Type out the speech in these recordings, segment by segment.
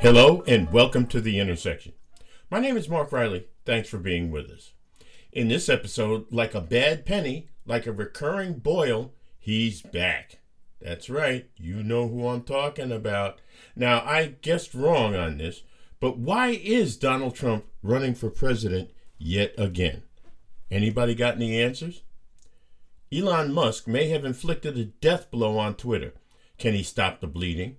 Hello and welcome to The Intersection. My name is Mark Riley. Thanks for being with us. In this episode, like a bad penny, like a recurring boil, he's back. That's right, you know who I'm talking about. Now, I guessed wrong on this, but why is Donald Trump running for president yet again? Anybody got any answers? Elon Musk may have inflicted a death blow on Twitter. Can he stop the bleeding?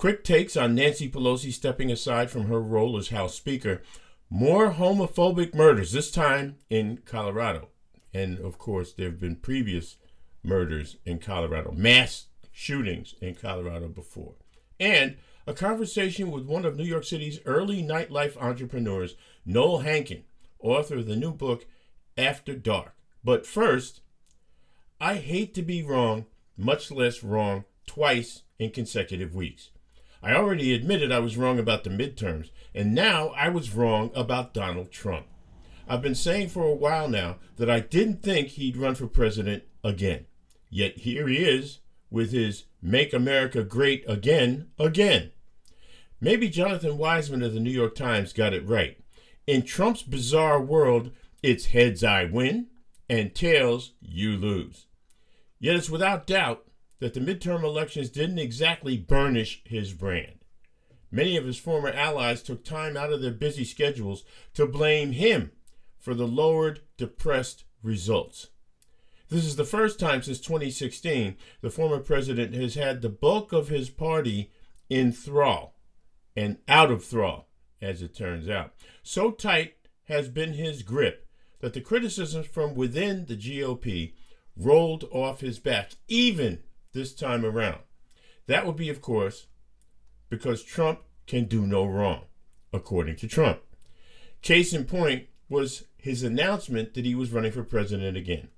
Quick takes on Nancy Pelosi stepping aside from her role as House Speaker. More homophobic murders, this time in Colorado. And of course, there have been previous murders in Colorado, mass shootings in Colorado before. And a conversation with one of New York City's early nightlife entrepreneurs, Noel Hankin, author of the new book, After Dark. But first, I hate to be wrong, much less wrong, twice in consecutive weeks. I already admitted I was wrong about the midterms, and now I was wrong about Donald Trump. I've been saying for a while now that I didn't think he'd run for president again. Yet here he is with his Make America Great Again, again. Maybe Jonathan Weisman of the New York Times got it right. In Trump's bizarre world, it's heads I win and tails you lose. Yet it's without doubt that the midterm elections didn't exactly burnish his brand. Many of his former allies took time out of their busy schedules to blame him for the lowered, depressed results. This is the first time since 2016 the former president has had the bulk of his party in thrall and out of thrall, as it turns out. So tight has been his grip that the criticisms from within the GOP rolled off his back, even this time around. That would be, of course, because Trump can do no wrong, according to Trump. Case in point was his announcement that he was running for president again.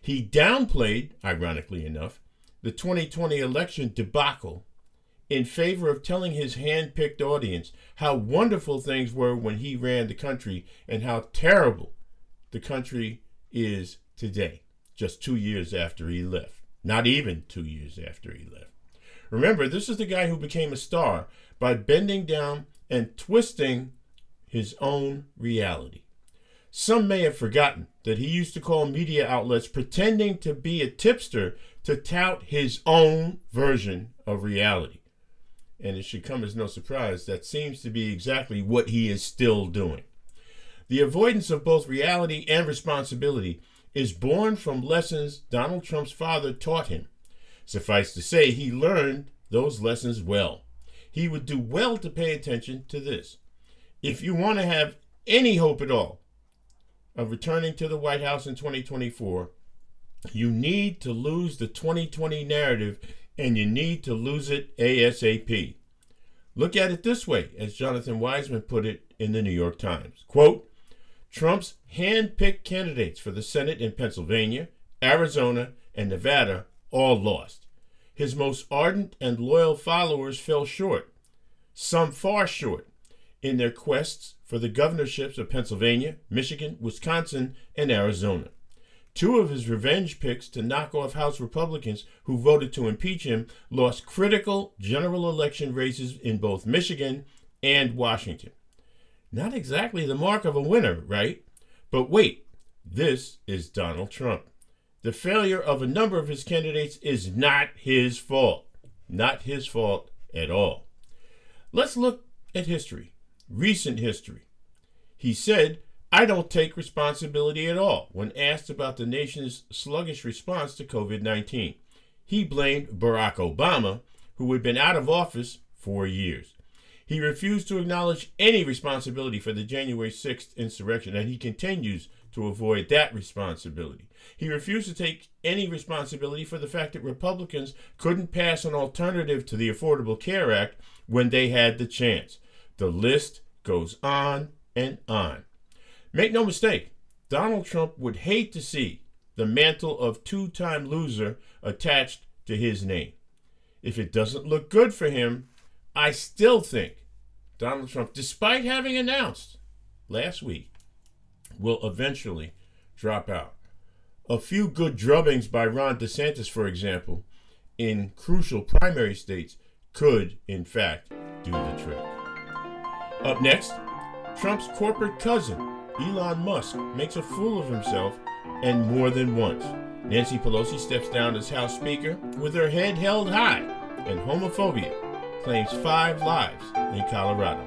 He downplayed, ironically enough, the 2020 election debacle in favor of telling his hand picked audience how wonderful things were when he ran the country and how terrible the country is today, just two years after he left not even two years after he left. Remember, this is the guy who became a star by bending down and twisting his own reality. Some may have forgotten that he used to call media outlets pretending to be a tipster to tout his own version of reality. And it should come as no surprise that seems to be exactly what he is still doing. The avoidance of both reality and responsibility is born from lessons Donald Trump's father taught him. Suffice to say, he learned those lessons well. He would do well to pay attention to this. If you want to have any hope at all of returning to the White House in 2024, you need to lose the 2020 narrative and you need to lose it ASAP. Look at it this way, as Jonathan Weisman put it in the New York Times. Quote, Trump's hand picked candidates for the Senate in Pennsylvania, Arizona, and Nevada all lost. His most ardent and loyal followers fell short, some far short, in their quests for the governorships of Pennsylvania, Michigan, Wisconsin, and Arizona. Two of his revenge picks to knock off House Republicans who voted to impeach him lost critical general election races in both Michigan and Washington. Not exactly the mark of a winner, right? But wait, this is Donald Trump. The failure of a number of his candidates is not his fault. Not his fault at all. Let's look at history, recent history. He said, I don't take responsibility at all when asked about the nation's sluggish response to COVID 19. He blamed Barack Obama, who had been out of office for years. He refused to acknowledge any responsibility for the January 6th insurrection, and he continues to avoid that responsibility. He refused to take any responsibility for the fact that Republicans couldn't pass an alternative to the Affordable Care Act when they had the chance. The list goes on and on. Make no mistake, Donald Trump would hate to see the mantle of two time loser attached to his name. If it doesn't look good for him, I still think Donald Trump, despite having announced last week, will eventually drop out. A few good drubbings by Ron DeSantis, for example, in crucial primary states could, in fact, do the trick. Up next, Trump's corporate cousin, Elon Musk, makes a fool of himself and more than once. Nancy Pelosi steps down as House Speaker with her head held high, and homophobia claims five lives in Colorado.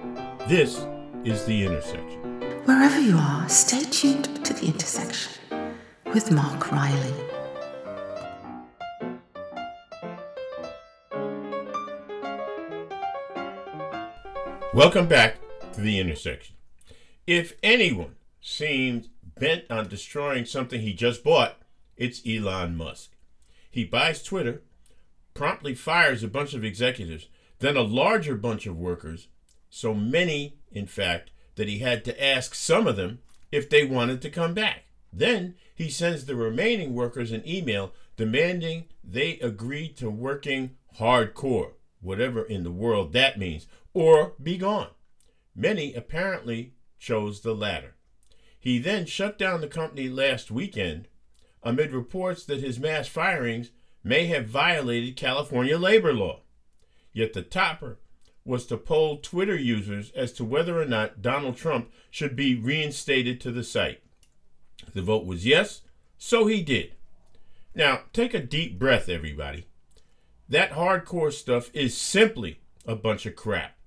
This is The Intersection. Wherever you are, stay tuned to The Intersection with Mark Riley. Welcome back to The Intersection. If anyone seems bent on destroying something he just bought, it's Elon Musk. He buys Twitter, promptly fires a bunch of executives, then a larger bunch of workers, so many, in fact, that he had to ask some of them if they wanted to come back. Then he sends the remaining workers an email demanding they agree to working hardcore, whatever in the world that means, or be gone. Many apparently chose the latter. He then shut down the company last weekend amid reports that his mass firings may have violated California labor law. Yet the topper was to poll Twitter users as to whether or not Donald Trump should be reinstated to the site. The vote was yes, so he did. Now, take a deep breath, everybody. That hardcore stuff is simply a bunch of crap.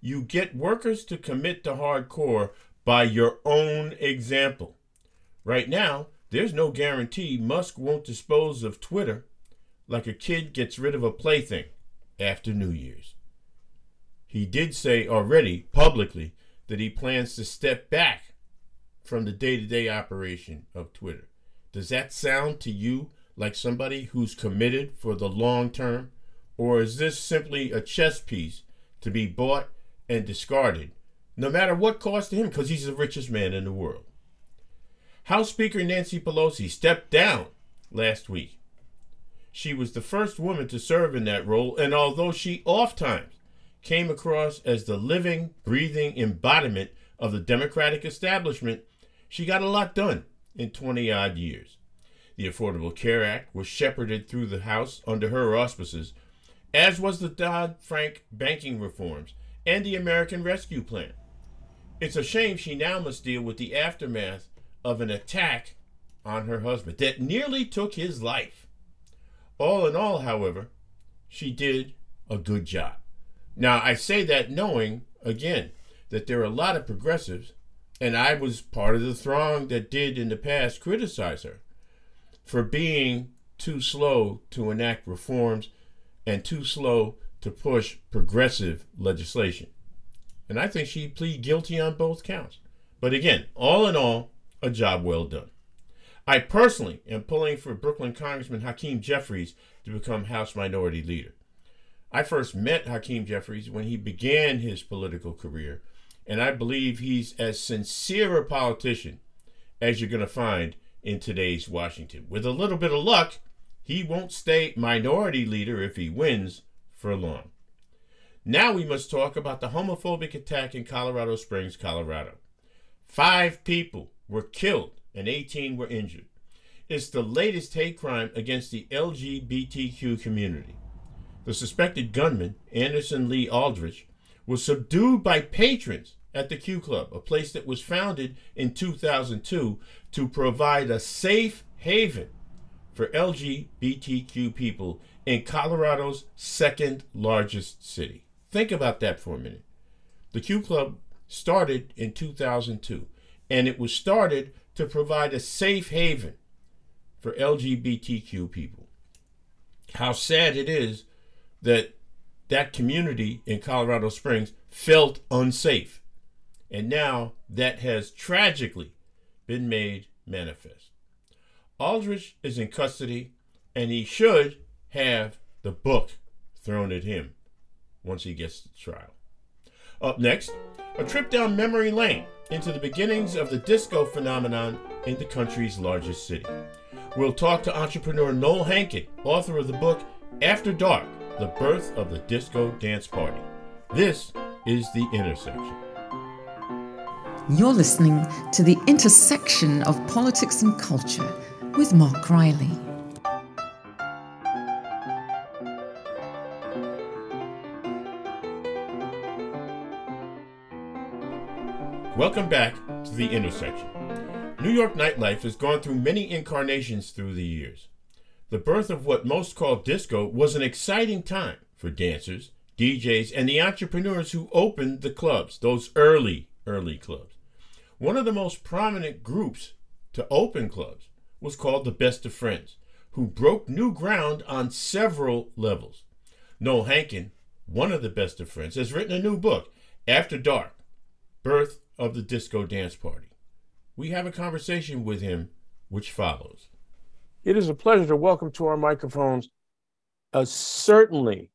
You get workers to commit to hardcore by your own example. Right now, there's no guarantee Musk won't dispose of Twitter like a kid gets rid of a plaything after New Year's. He did say already publicly that he plans to step back from the day to day operation of Twitter. Does that sound to you like somebody who's committed for the long term? Or is this simply a chess piece to be bought and discarded no matter what cost to him, because he's the richest man in the world. House Speaker Nancy Pelosi stepped down last week. She was the first woman to serve in that role, and although she oftentimes came across as the living, breathing embodiment of the Democratic establishment, she got a lot done in 20 odd years. The Affordable Care Act was shepherded through the House under her auspices, as was the Dodd Frank banking reforms and the American Rescue Plan. It's a shame she now must deal with the aftermath of an attack on her husband that nearly took his life. All in all, however, she did a good job. Now, I say that knowing, again, that there are a lot of progressives, and I was part of the throng that did in the past criticize her for being too slow to enact reforms and too slow to push progressive legislation. And I think she plead guilty on both counts. But again, all in all, a job well done. I personally am pulling for Brooklyn Congressman Hakeem Jeffries to become House Minority Leader. I first met Hakeem Jeffries when he began his political career, and I believe he's as sincere a politician as you're going to find in today's Washington. With a little bit of luck, he won't stay minority leader if he wins for long. Now we must talk about the homophobic attack in Colorado Springs, Colorado. Five people were killed and 18 were injured. It's the latest hate crime against the LGBTQ community. The suspected gunman, Anderson Lee Aldrich, was subdued by patrons at the Q Club, a place that was founded in 2002 to provide a safe haven for LGBTQ people in Colorado's second largest city. Think about that for a minute. The Q Club started in 2002, and it was started to provide a safe haven for LGBTQ people. How sad it is that that community in Colorado Springs felt unsafe. And now that has tragically been made manifest. Aldrich is in custody, and he should have the book thrown at him once he gets to trial. Up next, a trip down memory lane into the beginnings of the disco phenomenon in the country's largest city. We'll talk to entrepreneur Noel Hankin, author of the book After Dark The Birth of the Disco Dance Party. This is The Intersection. You're listening to The Intersection of Politics and Culture with Mark Riley. Welcome back to The Intersection. New York nightlife has gone through many incarnations through the years. The birth of what most call disco was an exciting time for dancers, DJs, and the entrepreneurs who opened the clubs, those early, early clubs. One of the most prominent groups to open clubs was called the Best of Friends, who broke new ground on several levels. Noel Hankin, one of the Best of Friends, has written a new book, After Dark Birth of the Disco Dance Party. We have a conversation with him, which follows. It is a pleasure to welcome to our microphones a certainly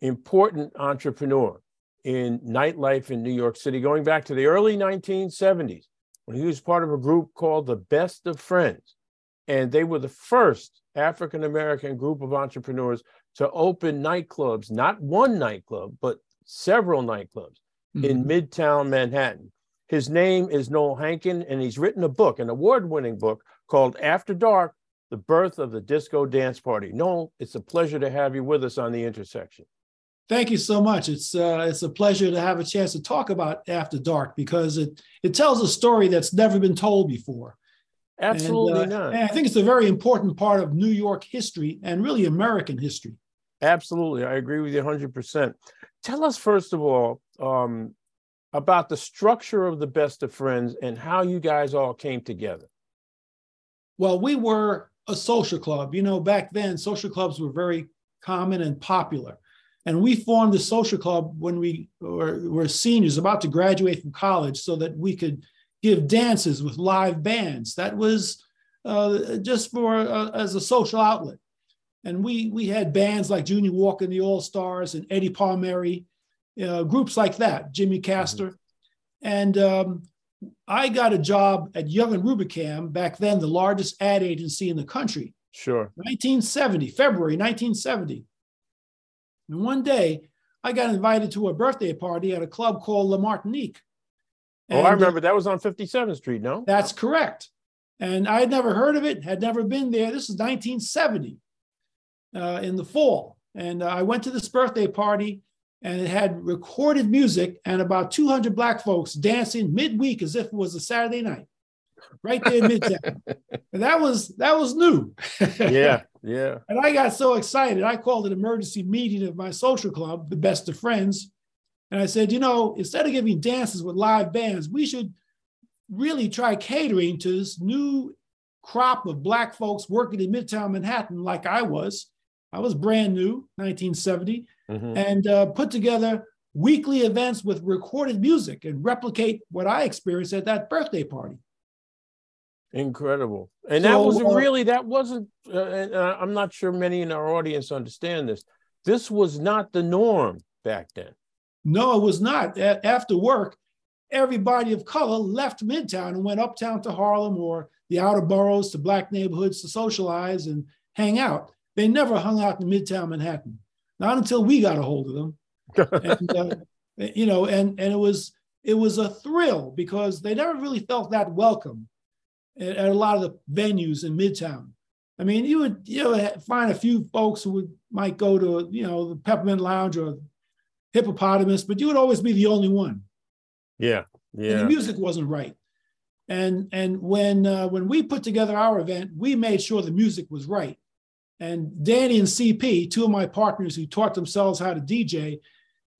important entrepreneur in nightlife in New York City, going back to the early 1970s when he was part of a group called the Best of Friends. And they were the first African American group of entrepreneurs to open nightclubs, not one nightclub, but several nightclubs mm-hmm. in Midtown Manhattan. His name is Noel Hankin, and he's written a book, an award winning book called After Dark The Birth of the Disco Dance Party. Noel, it's a pleasure to have you with us on the intersection. Thank you so much. It's uh, it's a pleasure to have a chance to talk about After Dark because it it tells a story that's never been told before. Absolutely and, uh, not. And I think it's a very important part of New York history and really American history. Absolutely, I agree with you 100%. Tell us first of all um, about the structure of the Best of Friends and how you guys all came together. Well, we were a social club. You know, back then, social clubs were very common and popular. And we formed the social club when we were, were seniors, about to graduate from college, so that we could give dances with live bands. That was uh, just for uh, as a social outlet. And we we had bands like Junior Walker and the All Stars and Eddie Palmieri, uh, groups like that, Jimmy mm-hmm. Castor. Mm-hmm. And um, I got a job at Young and Rubicam back then, the largest ad agency in the country. Sure. 1970, February 1970. And one day, I got invited to a birthday party at a club called La Martinique. And, oh, I remember that was on 57th Street, no? That's correct. And I had never heard of it, had never been there. This is 1970 uh, in the fall. And uh, I went to this birthday party and it had recorded music and about 200 black folks dancing midweek as if it was a Saturday night, right there in Midtown. and that was that was new. yeah, yeah. And I got so excited, I called an emergency meeting of my social club, the Best of Friends, and I said, you know, instead of giving dances with live bands, we should really try catering to this new crop of black folks working in Midtown Manhattan, like I was. I was brand new, 1970 mm-hmm. and uh, put together weekly events with recorded music and replicate what I experienced at that birthday party. Incredible. And so, that was uh, really, that wasn't, uh, uh, I'm not sure many in our audience understand this. This was not the norm back then. No, it was not. A- after work, everybody of color left Midtown and went uptown to Harlem or the outer boroughs to black neighborhoods to socialize and hang out. They never hung out in Midtown Manhattan not until we got a hold of them. and, uh, you know, and and it was it was a thrill because they never really felt that welcome at, at, a lot of the venues in Midtown. I mean, you would you know find a few folks who would might go to you know the Peppermint Lounge or Hippopotamus, but you would always be the only one. Yeah, yeah. And the music wasn't right. And and when uh, when we put together our event, we made sure the music was right. And Danny and CP, two of my partners who taught themselves how to DJ,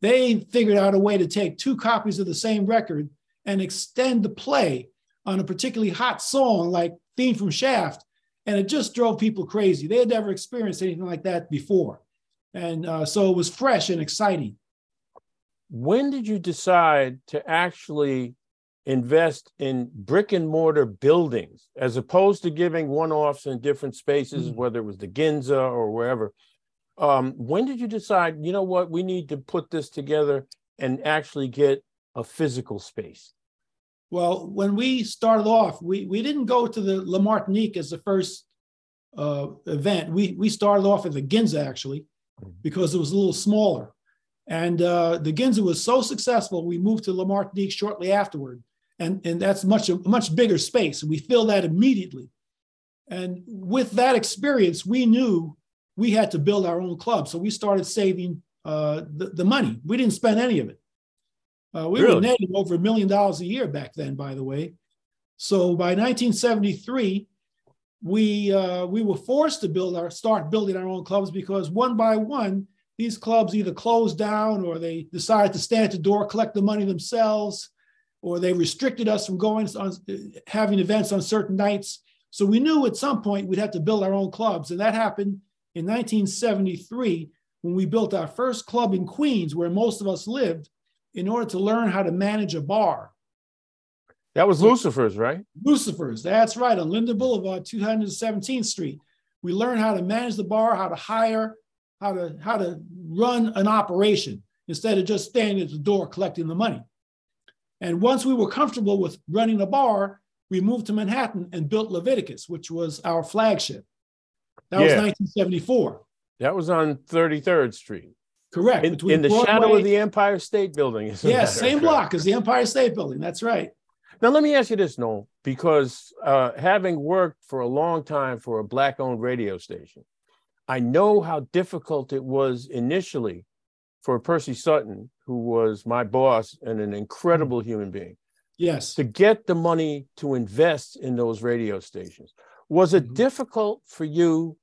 they figured out a way to take two copies of the same record and extend the play on a particularly hot song like Theme from Shaft. And it just drove people crazy. They had never experienced anything like that before. And uh, so it was fresh and exciting. When did you decide to actually invest in brick and mortar buildings as opposed to giving one-offs in different spaces mm-hmm. whether it was the ginza or wherever. Um, when did you decide you know what? We need to put this together and actually get a physical space? Well when we started off we, we didn't go to the la martinique as the first uh, event. We, we started off at the ginza actually mm-hmm. because it was a little smaller. And uh, the ginza was so successful we moved to la martinique shortly afterward and, and that's much a much bigger space. We fill that immediately. And with that experience, we knew we had to build our own club. So we started saving uh, the, the money. We didn't spend any of it. Uh, we really? were netting over a million dollars a year back then, by the way. So by 1973, we uh, we were forced to build our start building our own clubs because one by one these clubs either closed down or they decided to stand at the door collect the money themselves or they restricted us from going on having events on certain nights so we knew at some point we'd have to build our own clubs and that happened in 1973 when we built our first club in queens where most of us lived in order to learn how to manage a bar that was Lucifer's, right? Lucifer's. That's right. On Linden Boulevard, 217th Street. We learned how to manage the bar, how to hire, how to how to run an operation instead of just standing at the door collecting the money. And once we were comfortable with running a bar, we moved to Manhattan and built Leviticus, which was our flagship. That yeah. was 1974. That was on 33rd Street. Correct. In, in the Broadway. shadow of the Empire State Building. Yes, yeah, same block as the Empire State Building. That's right. Now, let me ask you this, Noel, because uh, having worked for a long time for a Black owned radio station, I know how difficult it was initially for Percy Sutton, who was my boss and an incredible mm-hmm. human being. Yes. To get the money to invest in those radio stations. Was it mm-hmm. difficult for you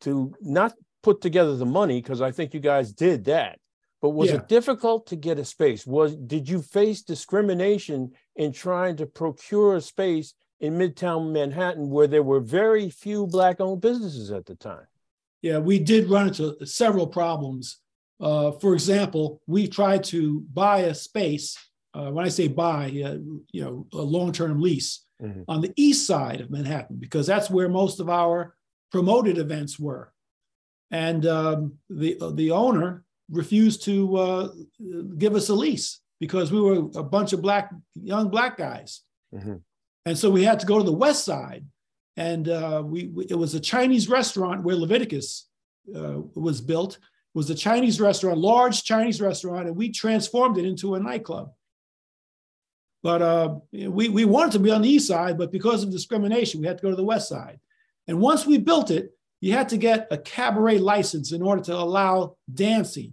to not put together the money? Because I think you guys did that. But was yeah. it difficult to get a space? Was did you face discrimination in trying to procure a space in Midtown Manhattan where there were very few black-owned businesses at the time? Yeah, we did run into several problems. Uh, for example, we tried to buy a space. Uh, when I say buy, uh, you know, a long-term lease mm-hmm. on the east side of Manhattan because that's where most of our promoted events were. And um, the the owner refused to uh, give us a lease because we were a bunch of black young black guys, mm-hmm. and so we had to go to the west side, and uh, we, we, it was a Chinese restaurant where Leviticus uh, was built. Was a Chinese restaurant, large Chinese restaurant, and we transformed it into a nightclub. But uh, we, we wanted to be on the east side, but because of discrimination, we had to go to the west side. And once we built it, you had to get a cabaret license in order to allow dancing.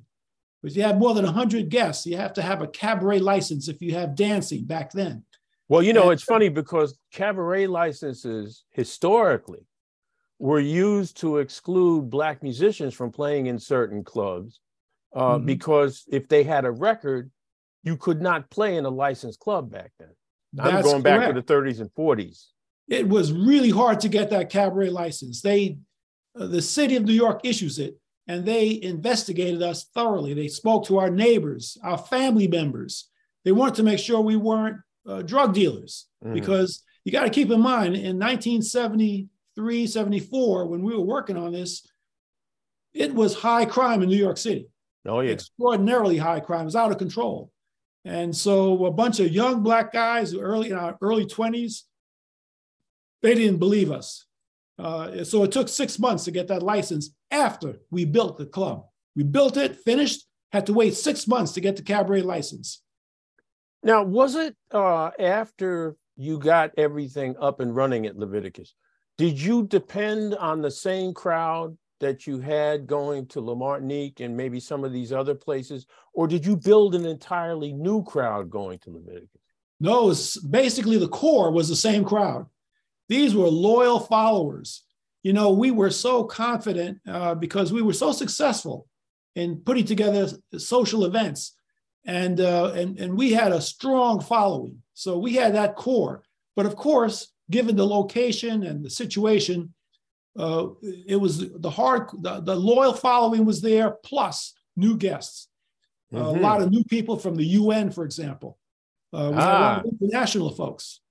Because you have more than 100 guests, you have to have a cabaret license if you have dancing back then. Well, you know, and, it's funny because cabaret licenses historically were used to exclude Black musicians from playing in certain clubs uh, mm-hmm. because if they had a record, you could not play in a licensed club back then. That's I'm going back to the 30s and 40s. It was really hard to get that cabaret license. They uh, the city of New York issues it, and they investigated us thoroughly. They spoke to our neighbors, our family members. They wanted to make sure we weren't uh, drug dealers mm. because you got to keep in mind in 1973, 74, when we were working on this, it was high crime in New York City. Oh, yeah. Extraordinarily high crime. It was out of control. And so a bunch of young black guys, early in our early 20s, they didn't believe us. Uh, so it took six months to get that license after we built the club. We built it, finished, had to wait six months to get the cabaret license. Now, was it uh, after you got everything up and running at Leviticus? Did you depend on the same crowd that you had going to La Martinique and maybe some of these other places, or did you build an entirely new crowd going to Leviticus? No, basically the core was the same crowd. These were loyal followers. You know, we were so confident uh, because we were so successful in putting together social events, and uh, and and we had a strong following. So we had that core. But of course, given the location and the situation, uh, it was the hard, the, the, loyal following was there, plus new guests. Mm-hmm. A lot of new people from the UN, for example. Uh, we a lot of ah. international folks.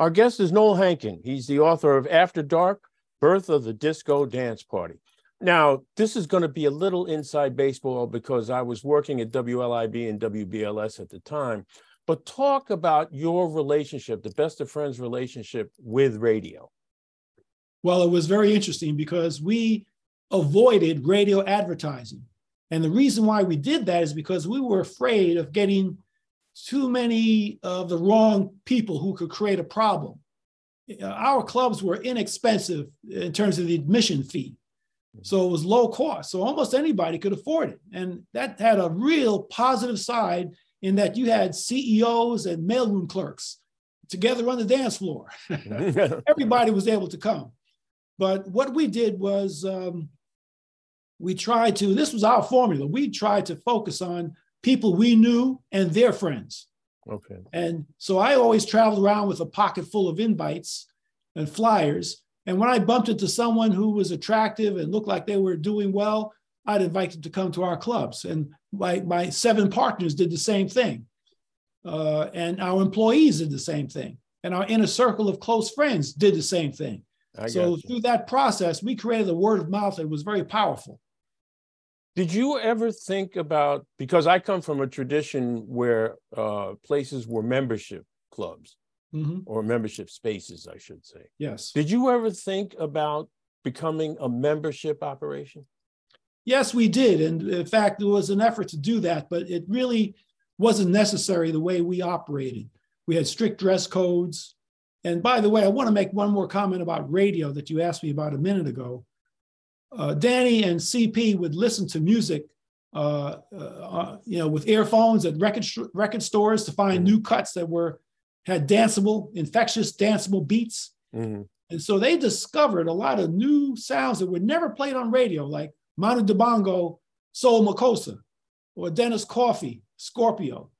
Our guest is Noel Hankin. He's the author of After Dark Birth of the Disco Dance Party. Now, this is going to be a little inside baseball because I was working at WLIB and WBLS at the time. But talk about your relationship, the best of friends relationship with radio. Well, it was very interesting because we avoided radio advertising. And the reason why we did that is because we were afraid of getting too many of the wrong people who could create a problem. Uh, our clubs were inexpensive in terms of the admission fee. So it was low cost. So almost anybody could afford it. And that had a real positive side in that you had CEOs and mailroom clerks together on the dance floor. Everybody was able to come. But what we did was um, we tried to, this was our formula. We tried to focus on people we knew and their friends. Okay. And so I always traveled around with a pocket full of invites and flyers. And when I bumped into someone who was attractive and looked like they were doing well, I'd invite them to come to our clubs. And my, my seven partners did the same thing. Uh, and our employees did the same thing. And our inner circle of close friends did the same thing. I so through that process, we created a word of mouth that was very powerful. Did you ever think about because I come from a tradition where uh, places were membership clubs mm-hmm. or membership spaces, I should say. Yes. Did you ever think about becoming a membership operation? Yes, we did, and in fact, there was an effort to do that, but it really wasn't necessary the way we operated. We had strict dress codes. And by the way, I want to make one more comment about radio that you asked me about a minute ago uh, Danny and CP would listen to music, uh, uh, you know, with earphones at record record stores to find mm-hmm. new cuts that were had danceable, infectious, danceable beats. Mm-hmm. And so they discovered a lot of new sounds that were never played on radio, like Manu Dibango, Soul Makossa, or Dennis Coffey, Scorpio.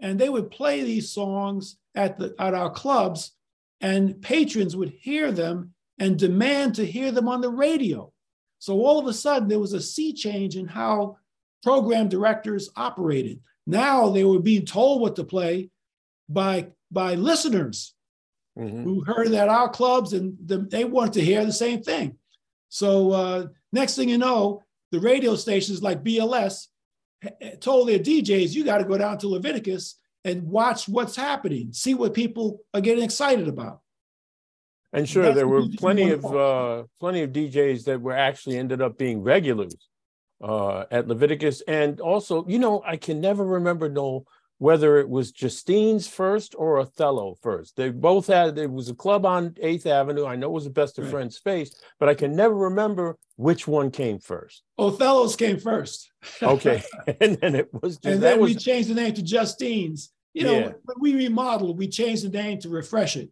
And they would play these songs at, the, at our clubs, and patrons would hear them and demand to hear them on the radio. So all of a sudden, there was a sea change in how program directors operated. Now they were being told what to play by, by listeners mm-hmm. who heard it at our clubs and the, they wanted to hear the same thing. So uh, next thing you know, the radio stations like BLS told their DJs, you got to go down to Leviticus and watch what's happening, see what people are getting excited about. And sure, That's there were plenty of uh, plenty of DJs that were actually ended up being regulars uh, at Leviticus, and also, you know, I can never remember no whether it was Justine's first or Othello first. They both had it was a club on Eighth Avenue. I know it was a best of right. friends space, but I can never remember which one came first. Othello's came first. okay, and then it was, just, and then was, we changed the name to Justine's. You know, yeah. when we remodeled, we changed the name to refresh it.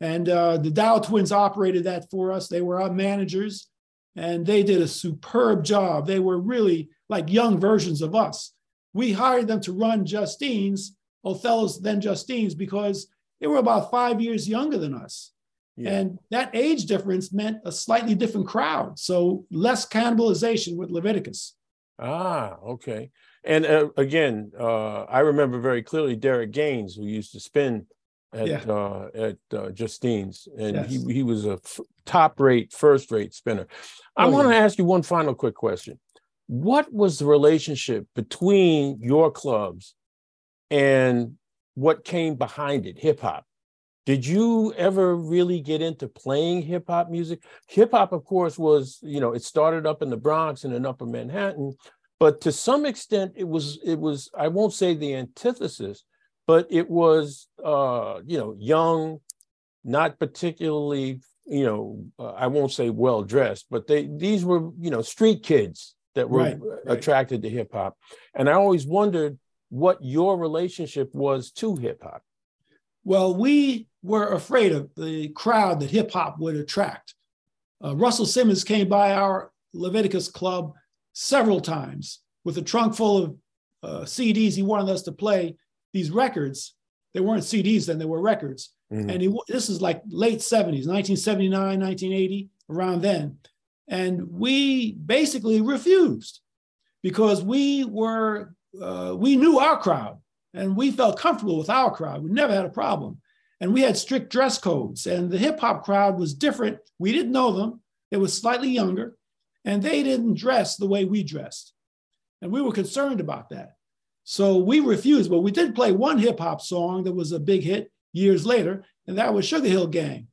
And uh, the Dow twins operated that for us. They were our managers and they did a superb job. They were really like young versions of us. We hired them to run Justine's, Othello's, then Justine's, because they were about five years younger than us. Yeah. And that age difference meant a slightly different crowd. So less cannibalization with Leviticus. Ah, okay. And uh, again, uh, I remember very clearly Derek Gaines, who used to spin at yeah. uh, at uh, Justine's, and yes. he he was a f- top rate, first rate spinner. I oh, want to yeah. ask you one final quick question. What was the relationship between your clubs and what came behind it, hip hop? Did you ever really get into playing hip hop music? Hip hop, of course, was you know it started up in the Bronx and in Upper Manhattan, but to some extent it was it was I won't say the antithesis but it was uh, you know young, not particularly you know uh, I won't say well dressed, but they these were you know street kids that were right, right. attracted to hip hop, and I always wondered what your relationship was to hip hop. Well, we were afraid of the crowd that hip hop would attract. Uh, Russell Simmons came by our Leviticus club several times with a trunk full of uh, CDs he wanted us to play these records. They weren't CDs then; they were records. Mm-hmm. And he, this is like late 70s, 1979, 1980, around then. And we basically refused because we were uh, we knew our crowd and we felt comfortable with our crowd. We never had a problem. And we had strict dress codes. And the hip hop crowd was different. We didn't know them. They were slightly younger and they didn't dress the way we dressed. And we were concerned about that. So we refused, but we did play one hip hop song that was a big hit years later, and that was Sugar Hill Gang.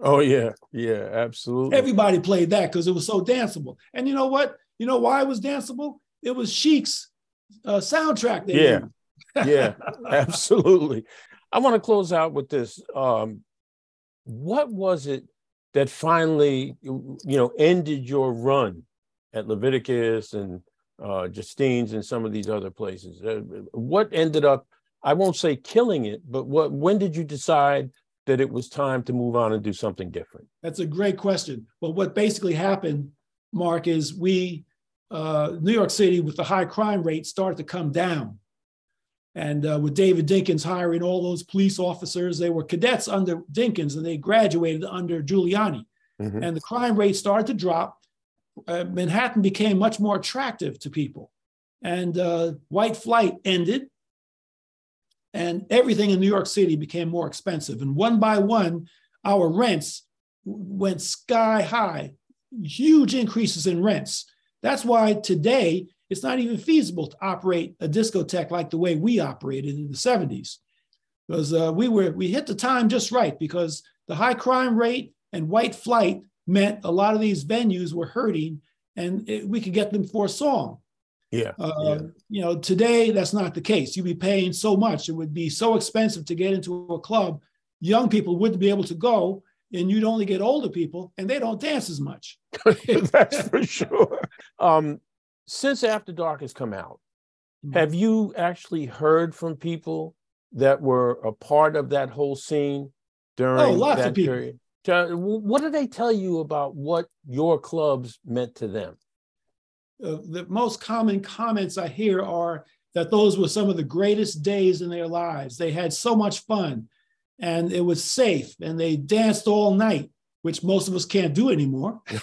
Oh yeah, yeah, absolutely. Everybody played that because it was so danceable. And you know what? You know why it was danceable? It was Chic's uh, soundtrack. yeah, yeah, absolutely. I want to close out with this. Um, what was it that finally, you know, ended your run at Leviticus and uh, Justine's, and some of these other places. Uh, what ended up, I won't say killing it, but what? When did you decide that it was time to move on and do something different? That's a great question. Well, what basically happened, Mark, is we, uh, New York City, with the high crime rate, started to come down. And uh, with David Dinkins hiring all those police officers, they were cadets under Dinkins and they graduated under Giuliani. Mm-hmm. And the crime rate started to drop. Uh, Manhattan became much more attractive to people. And uh, white flight ended. And everything in New York City became more expensive. And one by one, our rents went sky high, huge increases in rents. That's why today it's not even feasible to operate a discotheque like the way we operated in the 70s because uh, we were we hit the time just right because the high crime rate and white flight meant a lot of these venues were hurting and it, we could get them for a song yeah, uh, yeah, you know today that's not the case you'd be paying so much it would be so expensive to get into a club young people wouldn't be able to go and you'd only get older people and they don't dance as much that's for sure um, since After Dark has come out, mm-hmm. have you actually heard from people that were a part of that whole scene during oh, lots that of people. period? What do they tell you about what your clubs meant to them? Uh, the most common comments I hear are that those were some of the greatest days in their lives. They had so much fun and it was safe and they danced all night, which most of us can't do anymore.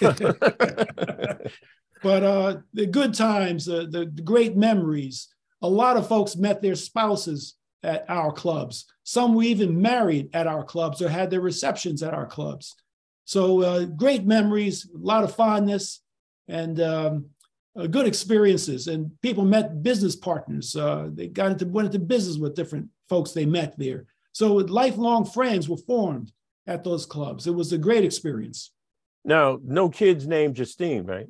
But uh, the good times, uh, the, the great memories. A lot of folks met their spouses at our clubs. Some were even married at our clubs or had their receptions at our clubs. So uh, great memories, a lot of fondness, and um, uh, good experiences. And people met business partners. Uh, they got into went into business with different folks they met there. So lifelong friends were formed at those clubs. It was a great experience. Now, no kids named Justine, right?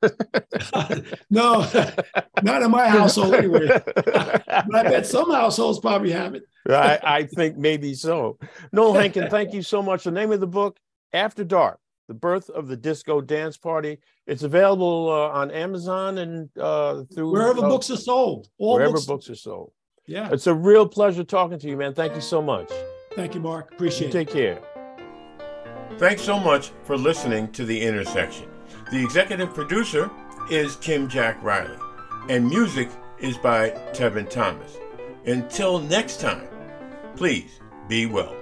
no, not in my household anyway. but I bet some households probably have it. I, I think maybe so. Noel Hankin, thank you so much. The name of the book, After Dark, The Birth of the Disco Dance Party. It's available uh, on Amazon and uh, through wherever uh, books are sold. All wherever books, books are sold. Yeah. It's a real pleasure talking to you, man. Thank you so much. Thank you, Mark. Appreciate you it. Take care. Thanks so much for listening to The Intersection. The executive producer is Kim Jack Riley, and music is by Tevin Thomas. Until next time, please be well.